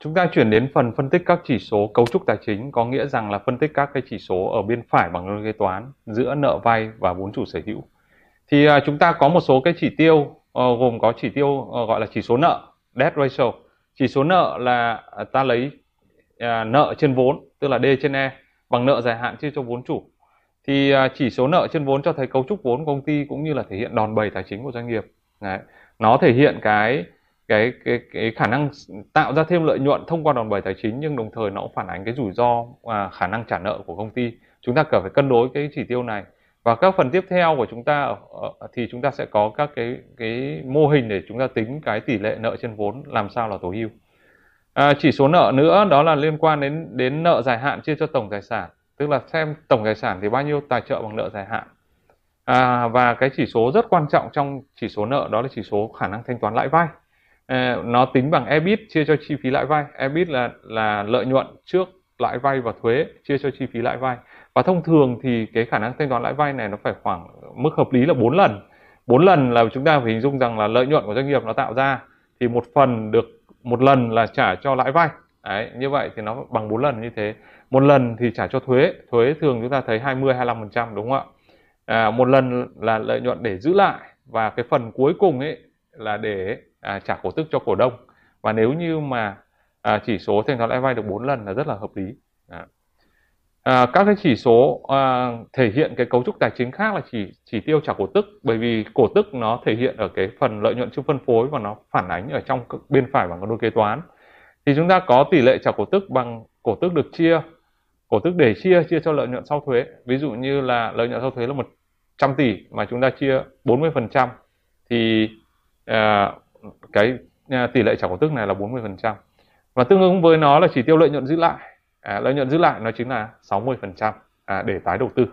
chúng ta chuyển đến phần phân tích các chỉ số cấu trúc tài chính có nghĩa rằng là phân tích các cái chỉ số ở bên phải bằng đơn kế toán giữa nợ vay và vốn chủ sở hữu. Thì à, chúng ta có một số cái chỉ tiêu uh, gồm có chỉ tiêu uh, gọi là chỉ số nợ debt ratio. Chỉ số nợ là à, ta lấy uh, nợ trên vốn tức là D trên E bằng nợ dài hạn chia cho vốn chủ. Thì uh, chỉ số nợ trên vốn cho thấy cấu trúc vốn của công ty cũng như là thể hiện đòn bẩy tài chính của doanh nghiệp. Đấy. Nó thể hiện cái cái cái cái khả năng tạo ra thêm lợi nhuận thông qua đòn bẩy tài chính nhưng đồng thời nó cũng phản ánh cái rủi ro và khả năng trả nợ của công ty. Chúng ta cần phải cân đối cái chỉ tiêu này. Và các phần tiếp theo của chúng ta ờ, thì chúng ta sẽ có các cái cái mô hình để chúng ta tính cái tỷ lệ nợ trên vốn làm sao là tối ưu. À, chỉ số nợ nữa đó là liên quan đến đến nợ dài hạn chia cho tổng tài sản. Tức là xem tổng tài sản thì bao nhiêu tài trợ bằng nợ dài hạn. À, và cái chỉ số rất quan trọng trong chỉ số nợ đó là chỉ số khả năng thanh toán lãi vay. Ờ, nó tính bằng EBIT chia cho chi phí lãi vay. EBIT là là lợi nhuận trước lãi vay và thuế chia cho chi phí lãi vay. Và thông thường thì cái khả năng thanh toán lãi vay này nó phải khoảng mức hợp lý là 4 lần. 4 lần là chúng ta phải hình dung rằng là lợi nhuận của doanh nghiệp nó tạo ra thì một phần được một lần là trả cho lãi vay. Đấy, như vậy thì nó bằng 4 lần như thế. Một lần thì trả cho thuế. Thuế thường chúng ta thấy 20 25 phần trăm đúng không ạ? À, một lần là lợi nhuận để giữ lại. Và cái phần cuối cùng ấy là để à, trả cổ tức cho cổ đông. Và nếu như mà à, chỉ số thanh toán lãi vay được 4 lần là rất là hợp lý. À. À, các cái chỉ số à, thể hiện cái cấu trúc tài chính khác là chỉ chỉ tiêu trả cổ tức bởi vì cổ tức nó thể hiện ở cái phần lợi nhuận chưa phân phối và nó phản ánh ở trong bên phải bằng đôi kế toán. Thì chúng ta có tỷ lệ trả cổ tức bằng cổ tức được chia cổ tức để chia chia cho lợi nhuận sau thuế. Ví dụ như là lợi nhuận sau thuế là 100 tỷ mà chúng ta chia 40 phần trăm thì À, cái à, tỷ lệ trả cổ tức này là 40% và tương ứng với nó là chỉ tiêu lợi nhuận giữ lại. À, lợi nhuận giữ lại nó chính là 60% à, để tái đầu tư.